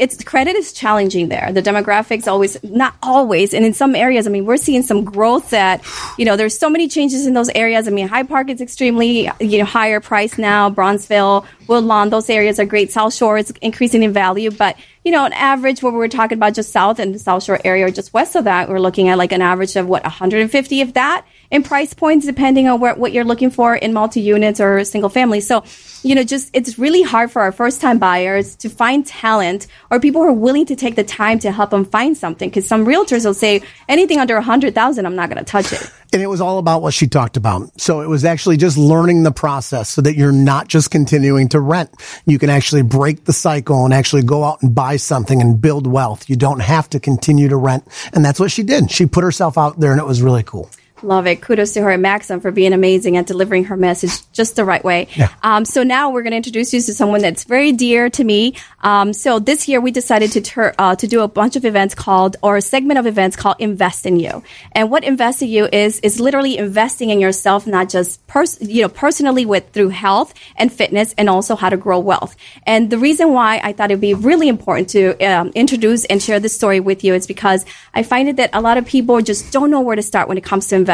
it's credit is challenging there. The demographics always, not always, and in some areas, I mean, we're seeing some growth that, you know, there's so many changes in those areas. I mean, Hyde Park is extremely, you know, higher price now. Bronzeville, Woodlawn, those areas are great. South Shore is increasing in value, but you know, an average where we're talking about just south and the South Shore area or just west of that, we're looking at like an average of what 150, if that, in price points, depending on where, what you're looking for in multi units or single family. So, you know, just it's really hard for our first time buyers to find talent or people who are willing to take the time to help them find something. Because some realtors will say anything under a hundred thousand, I'm not going to touch it. And it was all about what she talked about. So it was actually just learning the process so that you're not just continuing to rent. You can actually break the cycle and actually go out and buy something and build wealth. You don't have to continue to rent. And that's what she did. She put herself out there and it was really cool. Love it. Kudos to her and Maxim for being amazing at delivering her message just the right way. Yeah. Um, so now we're going to introduce you to someone that's very dear to me. Um, so this year we decided to tur- uh, to do a bunch of events called, or a segment of events called Invest in You. And what Invest in You is, is literally investing in yourself, not just pers- you know, personally with through health and fitness and also how to grow wealth. And the reason why I thought it'd be really important to um, introduce and share this story with you is because I find it that a lot of people just don't know where to start when it comes to investing.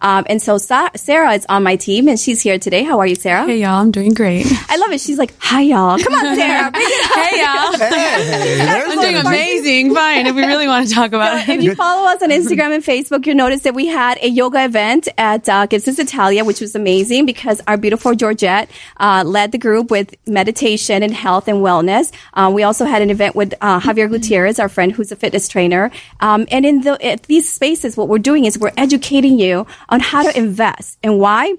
Um, and so Sa- Sarah is on my team and she's here today. How are you, Sarah? Hey y'all, I'm doing great. I love it. She's like, hi, y'all. Come on, Sarah. Bring it up. hey y'all, there's I'm doing amazing. Fine, if we really want to talk about If it. If you follow us on Instagram and Facebook, you'll notice that we had a yoga event at uh, Gibson's Italia, which was amazing because our beautiful Georgette uh, led the group with meditation and health and wellness. Um, we also had an event with uh, Javier Gutierrez, our friend who's a fitness trainer. Um, and in the, at these spaces, what we're doing is we're educating you on how to invest and why.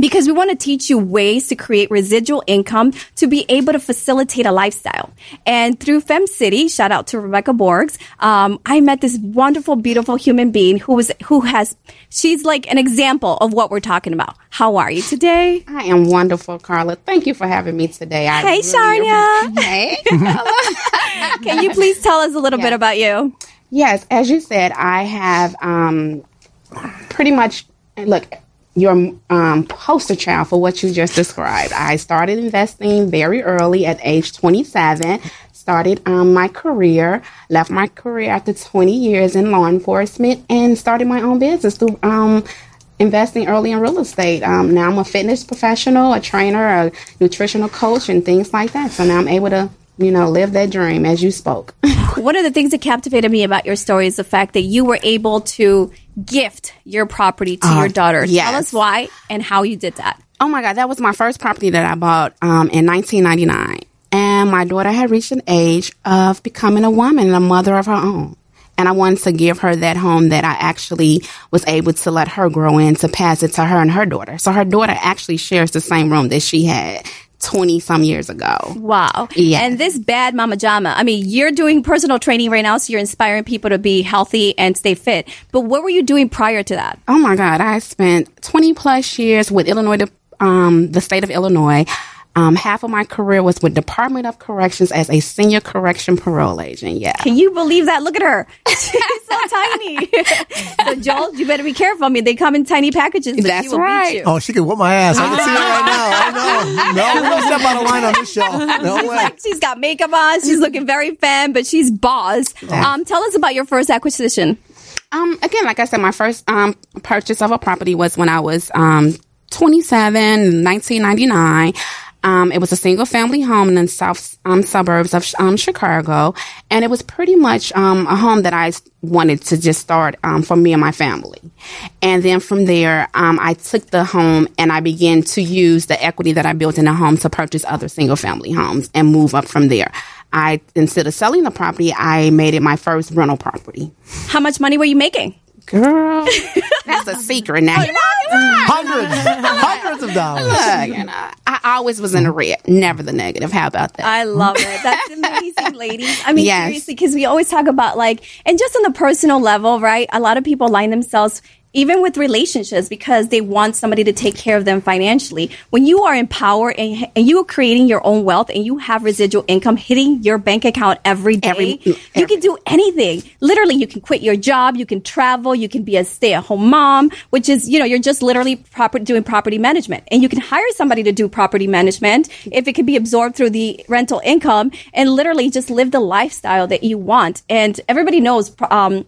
Because we want to teach you ways to create residual income to be able to facilitate a lifestyle. And through Fem City, shout out to Rebecca Borgs, um, I met this wonderful, beautiful human being who was, who has, she's like an example of what we're talking about. How are you today? I am wonderful, Carla. Thank you for having me today. I Hey, really. Hey. Can you please tell us a little bit about you? yes, as you said, I have um, pretty much look your um, poster child for what you just described. I started investing very early at age 27. Started um, my career, left my career after 20 years in law enforcement, and started my own business through um, investing early in real estate. Um, now I'm a fitness professional, a trainer, a nutritional coach, and things like that. So now I'm able to, you know, live that dream as you spoke. One of the things that captivated me about your story is the fact that you were able to gift your property to your daughter. Tell us why and how you did that. Oh my God, that was my first property that I bought um, in 1999. And my daughter had reached an age of becoming a woman and a mother of her own. And I wanted to give her that home that I actually was able to let her grow in to pass it to her and her daughter. So her daughter actually shares the same room that she had 20 some years ago. Wow. Yeah. And this bad mama jama, I mean, you're doing personal training right now, so you're inspiring people to be healthy and stay fit. But what were you doing prior to that? Oh my God, I spent 20 plus years with Illinois, um, the state of Illinois. Um, half of my career was with Department of Corrections as a senior correction parole agent. Yeah. Can you believe that? Look at her. She's so tiny. so Joel, you better be careful. I mean, they come in tiny packages, but That's she right. beat you. Oh, she can whoop my ass. I can see it right now. I know. No, we don't step out of line on this show. No She's way. like, she's got makeup on. She's looking very femme, but she's boss. Um, tell us about your first acquisition. Um, again, like I said, my first um, purchase of a property was when I was um, 27, 1999. Um, it was a single family home in the south um, suburbs of um, Chicago, and it was pretty much um, a home that I wanted to just start um, for me and my family. And then from there, um, I took the home and I began to use the equity that I built in the home to purchase other single family homes and move up from there. I instead of selling the property, I made it my first rental property. How much money were you making? Girl, that's a secret now. You know, Hundreds, hundreds of dollars. Look, you know, I always was in the red, never the negative. How about that? I love it. That's amazing, ladies. I mean, Yes. seriously, because we always talk about like, and just on the personal level, right? A lot of people line themselves even with relationships because they want somebody to take care of them financially. When you are in power and, and you are creating your own wealth and you have residual income hitting your bank account every day, Every- you can do anything. Literally, you can quit your job, you can travel, you can be a stay at home mom, which is, you know, you're just literally proper, doing property management. And you can hire somebody to do property management if it can be absorbed through the rental income and literally just live the lifestyle that you want. And everybody knows, um,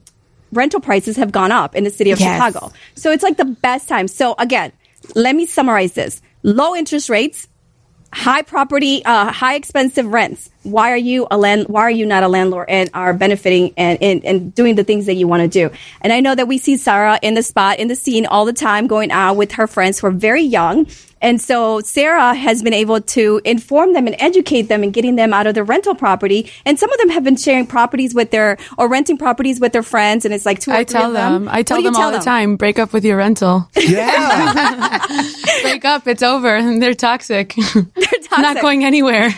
rental prices have gone up in the city of Yes. Chicago. So it's like the best time. So again, let me summarize this. Low interest rates, high property, uh, high expensive rents. Why are you a land? Why are you not a landlord and are benefiting and, and, and doing the things that you want to do? And I know that we see Sarah in the spot, in the scene all the time, going out with her friends who are very young. And so Sarah has been able to inform them and educate them and getting them out of the rental property. And some of them have been sharing properties with their or renting properties with their friends. And it's like two or I three tell of them. them. I tell What do you them all the time. Break up with your rental. Yeah. Break up. It's over. They're toxic. They're toxic. Not going anywhere.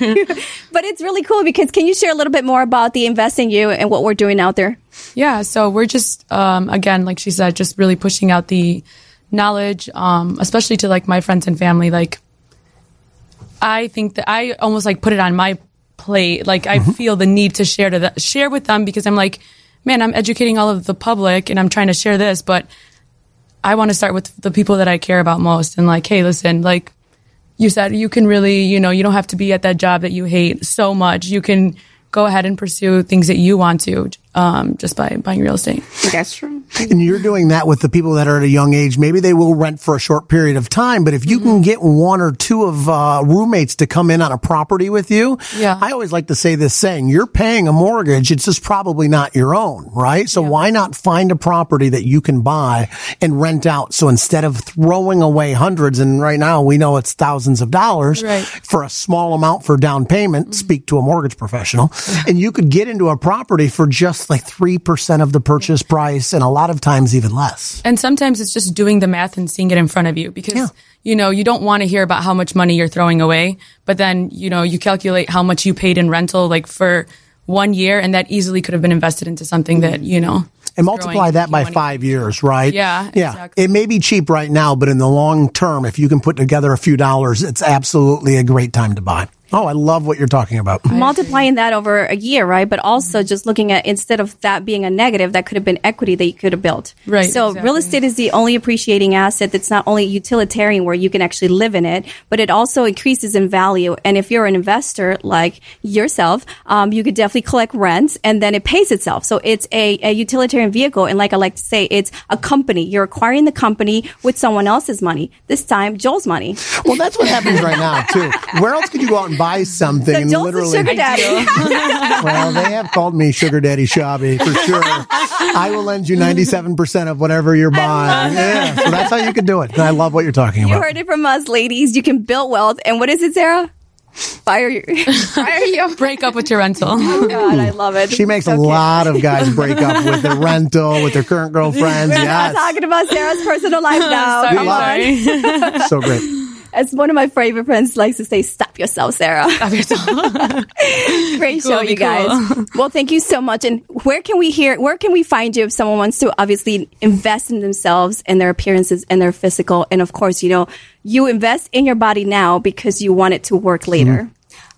But it's really cool because can you share a little bit more about the Invest in You and what we're doing out there? Yeah, so we're just um, again, like she said, just really pushing out the knowledge, um, especially to like my friends and family. Like, I think that I almost like put it on my plate. Like, I feel the need to share to the, share with them because I'm like, man, I'm educating all of the public and I'm trying to share this, but I want to start with the people that I care about most and like, hey, listen, like you said, you can really, you know, you don't have to be at that job that you hate so much. You can go ahead and pursue things that you want to um, just by buying real estate. That's true. and you're doing that with the people that are at a young age. Maybe they will rent for a short period of time, but if you Mm-hmm. can get one or two of uh, roommates to come in on a property with you, Yeah. I always like to say this saying: you're paying a mortgage; it's just probably not your own, right? So why not find a property that you can buy and rent out? So instead of throwing away hundreds, and right now we know it's thousands of dollars Right. Mm-hmm. for a small amount for down payment, speak to a mortgage professional, and you could get into a property for just like 3% of the purchase price and a lot of times even less. And sometimes it's just doing the math and seeing it in front of you because, you know, you don't want to hear about how much money you're throwing away, but then, you know, you calculate how much you paid in rental like for one year and that easily could have been invested into something that, you know, And multiply that by five years, right? Yeah, Yeah. exactly. It may be cheap right now, but in the long term, if you can put together a few dollars, it's absolutely a great time to buy. Oh, I love what you're talking about. multiplying that over a year, right? But also just looking at instead of that being a negative, that could have been equity that you could have built. Right, So exactly. real estate is the only appreciating asset that's not only utilitarian where you can actually live in it, but it also increases in value. And if you're an investor like yourself, um, you could definitely collect rents and then it pays itself. So it's a, a utilitarian vehicle. And like I like to say, it's a company. You're acquiring the company with someone else's money. This time, Joel's money. Well, that's what happens right now, too. Where else could you go out and buy something and literally. sugar daddy. well, they have called me Sugar Daddy Shabby for sure. I will lend you 97% of whatever you're buying. Yeah, so that's how you can do it. And I love what you're talking about. You heard it from us, ladies. You can build wealth. And what is it, Sarah? Fire your. Fire your break up with your rental. Oh, God, I love it. She makes a cute. lot of guys break up with their rental, with their current girlfriends. We're not talking about Sarah's personal life now. Sorry, Come on. sorry. So great. As one of my favorite friends likes to say, stop yourself, Sarah. Stop yourself. Great Cool, show, you guys. cool. Well, thank you so much. And where can we hear, where can we find you if someone wants to obviously invest in themselves and their appearances and their physical? And of course, you know, you invest in your body now because you want it to work later.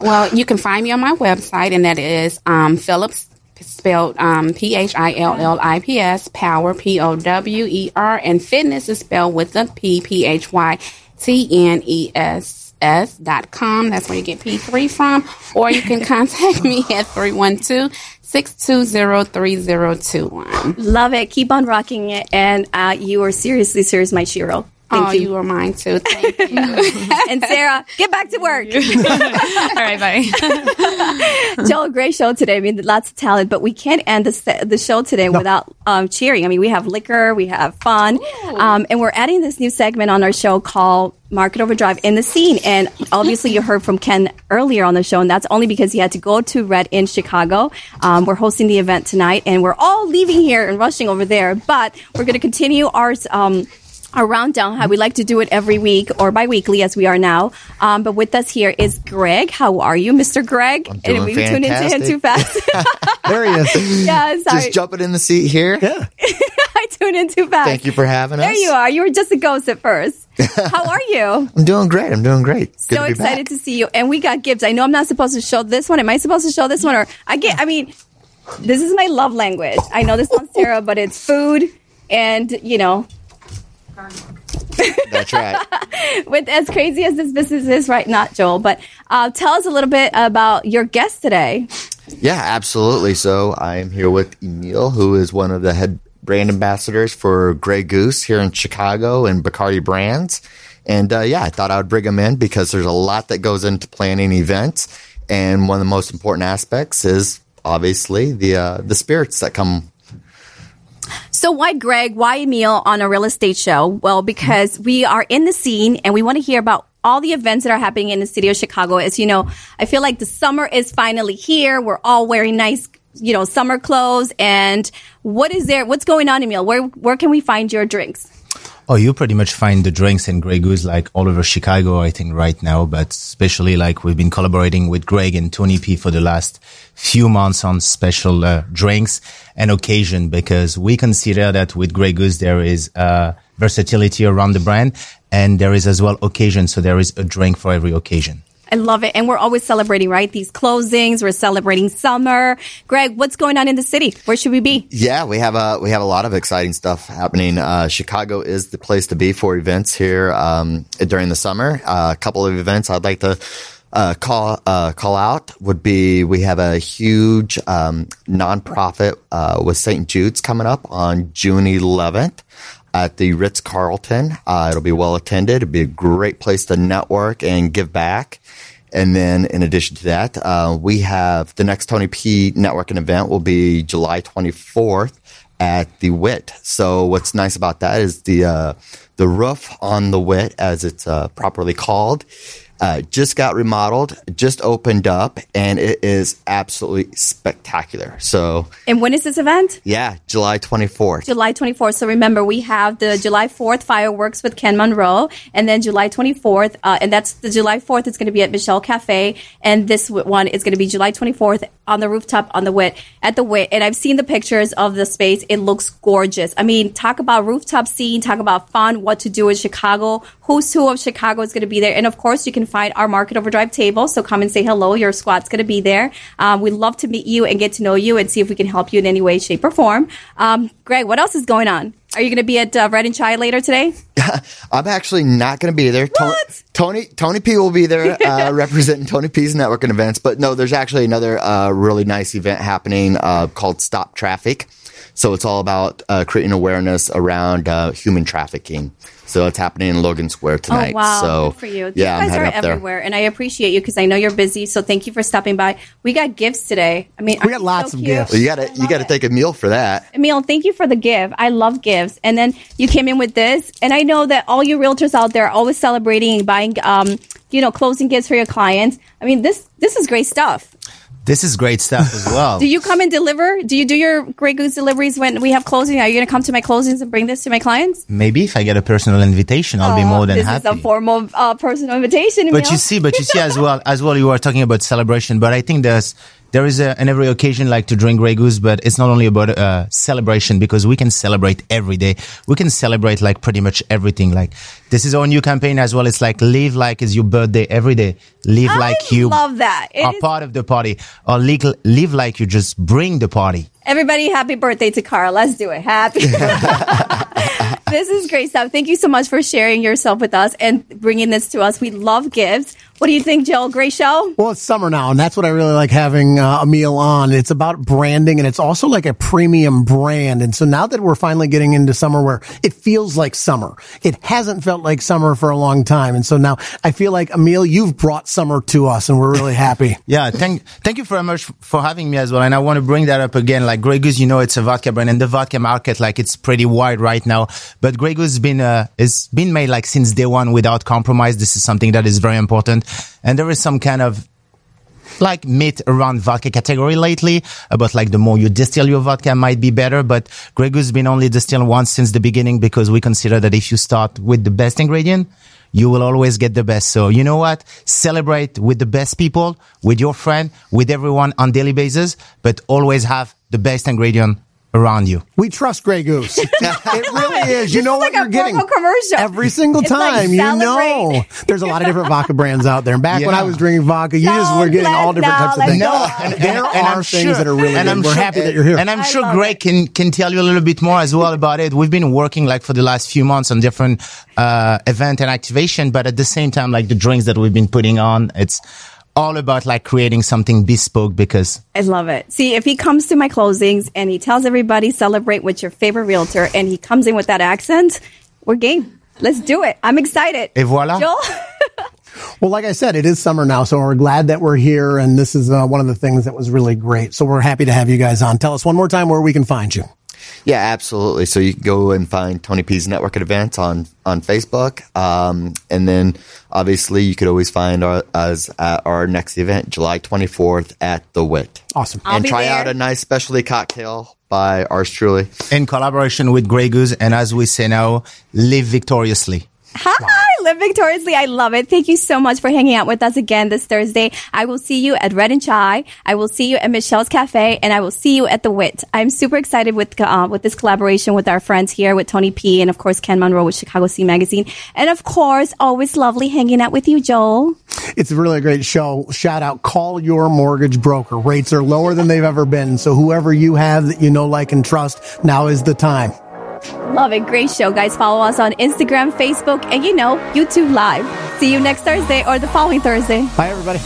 Well, you can find me on my website, and that is um, Phillips, spelled um, P H I L L I P S, Power, P O W E R, and fitness is spelled with a P, P H Y T N E S S dot com. That's where you get P3 from. Or you can contact me at 312 620 3021. Love it. Keep on rocking it. And uh, you are seriously, serious, my Shero. Thank oh, you. you. are mine too. Thank you. and Sarah, get back to work. All right, bye. Joel, great show today. I mean, lots of talent, but we can't end the, the show today without um, cheering. I mean, we have liquor, we have fun, um, and we're adding this new segment on our show called Market Overdrive in the Scene. And obviously, you heard from Ken earlier on the show, and that's only because he had to go to Red in Chicago. Um, we're hosting the event tonight, and we're all leaving here and rushing over there, but we're going to continue our. Um, our rundown, how we like to do it every week or bi-weekly as we are now. Um, but with us here is Greg. How are you, Mr. Greg? I'm doing and we tuned into him fantastic. too fast. There he is. yeah, sorry. Just jumping in the seat here. Yeah. I tuned in too fast. Thank you for having us. There you are. You were just a ghost at first. How are you? I'm doing great. I'm doing great. Good so to be excited back. to see you. And we got gifts. I know I'm not supposed to show this one. Am I supposed to show this one? Or I get, I mean, this is my love language. I know this sounds Sarah, but it's food and, you know, That's right. with as crazy as this business is right not Joel, but uh, tell us a little bit about your guest today. Yeah, absolutely. So I am here with Emil, who is one of the head brand ambassadors for Grey Goose here in Chicago and Bacardi Brands. And uh, yeah, I thought I would bring him in because there's a lot that goes into planning events, and one of the most important aspects is obviously the uh, the spirits that come So why Greg, why Emil on a real estate show? Well, because we are in the scene and we want to hear about all the events that are happening in the city of Chicago. As you know, I feel like the summer is finally here. We're all wearing nice, you know, summer clothes. And what is there? What's going on, Emil? Where where can we find your drinks? Oh, you pretty much find the drinks and Grey Goose like all over Chicago, I think right now, but especially like we've been collaborating with Greg and Tony P for the last few months on special uh, drinks and occasion because we consider that with Grey Goose there is uh, versatility around the brand and there is as well occasion. So there is a drink for every occasion. I love it. And we're always celebrating, right? These closings. We're celebrating summer. Greg, what's going on in the city? Where should we be? Yeah, we have a we have a lot of exciting stuff happening. Uh, Chicago is the place to be for events here um, during the summer. Uh, a couple of events I'd like to uh, call uh, call out would be we have a huge um, nonprofit uh, with St. Jude's coming up on June 11th at the Ritz Carlton. Uh, it'll be well attended. It'll be a great place to network and give back. And then in addition to that, uh, we have the next Tony P networking event will be July 24th at the WIT. So what's nice about that is the, uh, the roof on the WIT, as it's, uh, properly called, uh, just got remodeled, just opened up, and it is absolutely spectacular. So And when is this event? yeah, July 24th. July 24th. So remember, we have the July 4th fireworks with Ken Monroe, and then July 24th, uh, and that's the July 4th. It's going to be at Michelle Cafe, and this one is going to be July 24th on the rooftop on the Wit at the Wit. And I've seen the pictures of the space. It looks gorgeous. I mean, talk about rooftop scene, talk about fun, what to do in Chicago. Who's who of Chicago is going to be there, and of course, you can find our Market Overdrive table. So come and say hello. Your squad's going to be there. Um, we'd love to meet you and get to know you and see if we can help you in any way, shape, or form. Um, Greg, what else is going on? Are you going to be at uh, Red and Chai later today? I'm actually not going to be there. Tony, What? Tony Tony P will be there uh, representing Tony P's networking events. But no, there's actually another uh, really nice event happening uh, called Stop Traffic. So it's all about uh, creating awareness around uh, human trafficking. So it's happening in Logan Square tonight. Oh wow, So good for you. yeah, you I'm guys are heading up there. everywhere, and I appreciate you because I know you're busy. So thank you for stopping by. We got gifts today. I mean, We got lots so of cute? gifts. Well, you gotta you gotta take a meal for that. Emil, thank you for the gift. I love gifts. And then you came in with this, and I know that all you realtors out there are always celebrating and buying, um, you know, closing gifts for your clients. I mean, this this is great stuff. This is great stuff as well. Do you come and deliver? Do you do your Grey Goose deliveries when we have closing? Are you going to come to my closings and bring this to my clients? Maybe if I get a personal invitation, I'll be more than this happy. is a formal uh, personal invitation. But Emil. you see, but you see as well, as well, you are talking about celebration. But I think there's there is a, an every occasion like to drink Grey Goose, but it's not only about uh, celebration because we can celebrate every day. We can celebrate like pretty much everything. Like this is our new campaign as well. It's like live like it's your birthday every day. Live I like you love that. It are is- part of the party, or live, live like you just bring the party. Everybody, happy birthday to Carl. Let's do it. Happy. this is great stuff. Thank you so much for sharing yourself with us and bringing this to us. We love gifts. What do you think, Joel? Great show? Well, it's summer now, and that's what I really like having uh, meal on. It's about branding, and it's also like a premium brand. And so now that we're finally getting into summer where it feels like summer, it hasn't felt like summer for a long time. And so now I feel like, Emil, you've brought summer to us, and we're really happy. Yeah, thank thank you very much for having me as well. And I want to bring that up again. Like Grey Goose, you know, it's a vodka brand, and the vodka market, like it's pretty wide right now. But Grey Goose has been uh, it's been made like since day one without compromise. This is something that is very important, and there is some kind of like myth around vodka category lately about like the more you distill your vodka might be better. But has been only distilled once since the beginning because we consider that if you start with the best ingredient, you will always get the best. So you know what? Celebrate with the best people, with your friend, with everyone on daily basis, but always have the best ingredient around you. We trust Grey Goose. it really is. You This know is what like you're getting commercial. every single It's like time. you know, there's a lot of different vodka brands out there. And back when I was drinking vodka, you just were getting all different no, types of let things. go. and, there are things that are really good. We're happy that you're here. And I'm I sure love Greg it. can can tell you a little bit more as well about it. We've been working like for the last few months on different uh event and activation, but at the same time, like the drinks that we've been putting on, it's all about like creating something bespoke because I love it. See, if he comes to my closings and he tells everybody celebrate with your favorite realtor and he comes in with that accent, we're game. Let's do it. I'm excited. Et voilà. Joel? Well, like I said, it is summer now, so we're glad that we're here, and this is uh, one of the things that was really great. So we're happy to have you guys on. Tell us one more time where we can find you. Yeah, absolutely. So you can go and find Tony P's Network at Events on on Facebook, um, and then obviously you could always find our, us at our next event, July 24th at the Wit. Awesome. I'll and try there. out a nice specialty cocktail by ours truly. in collaboration with Grey Goose and as we say now, live victoriously. Hi, live victoriously. I love it. Thank you so much for hanging out with us again this Thursday. I will see you at Red and Chai. I will see you at Michelle's Cafe, and I will see you at the Wit. I'm super excited with uh, with this collaboration with our friends here, with Tony P, and of course Ken Monroe with Chicago Sea Magazine, and of course always lovely hanging out with you, Joel. It's really a really great show. Shout out, call your mortgage broker. Rates are lower than they've ever been. So whoever you have that you know, like, and trust, now is the time. Love it. Great show, guys. Follow us on Instagram, Facebook, and you know YouTube Live. See you next Thursday or the following Thursday. Bye, everybody.